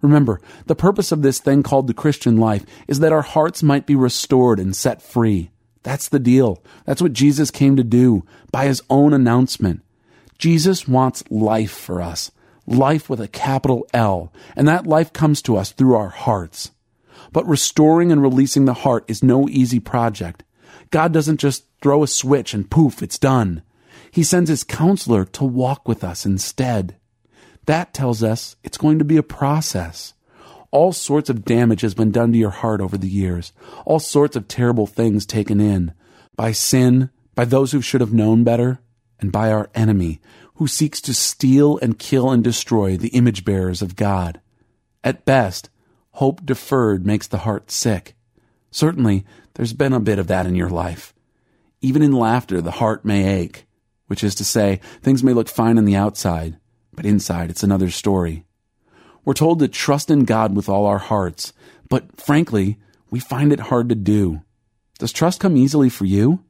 Remember, the purpose of this thing called the Christian life is that our hearts might be restored and set free. That's the deal. That's what Jesus came to do by his own announcement. Jesus wants life for us, life with a capital L, and that life comes to us through our hearts. But restoring and releasing the heart is no easy project. God doesn't just throw a switch and poof, it's done. He sends his counselor to walk with us instead. That tells us it's going to be a process. All sorts of damage has been done to your heart over the years. All sorts of terrible things taken in by sin, by those who should have known better, and by our enemy, who seeks to steal and kill and destroy the image bearers of God. At best, hope deferred makes the heart sick. Certainly, there's been a bit of that in your life. Even in laughter, the heart may ache, which is to say, things may look fine on the outside, but inside it's another story. We're told to trust in God with all our hearts, but frankly, we find it hard to do. Does trust come easily for you?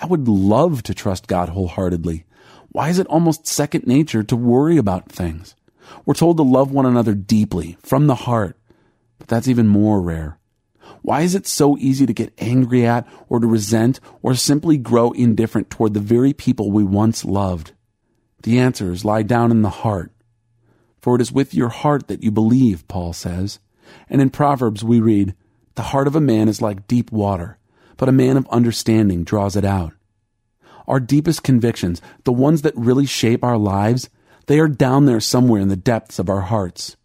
I would love to trust God wholeheartedly. Why is it almost second nature to worry about things? We're told to love one another deeply, from the heart, but that's even more rare. Why is it so easy to get angry at or to resent or simply grow indifferent toward the very people we once loved? The answers lie down in the heart. For it is with your heart that you believe, Paul says. And in Proverbs we read, The heart of a man is like deep water, but a man of understanding draws it out. Our deepest convictions, the ones that really shape our lives, they are down there somewhere in the depths of our hearts.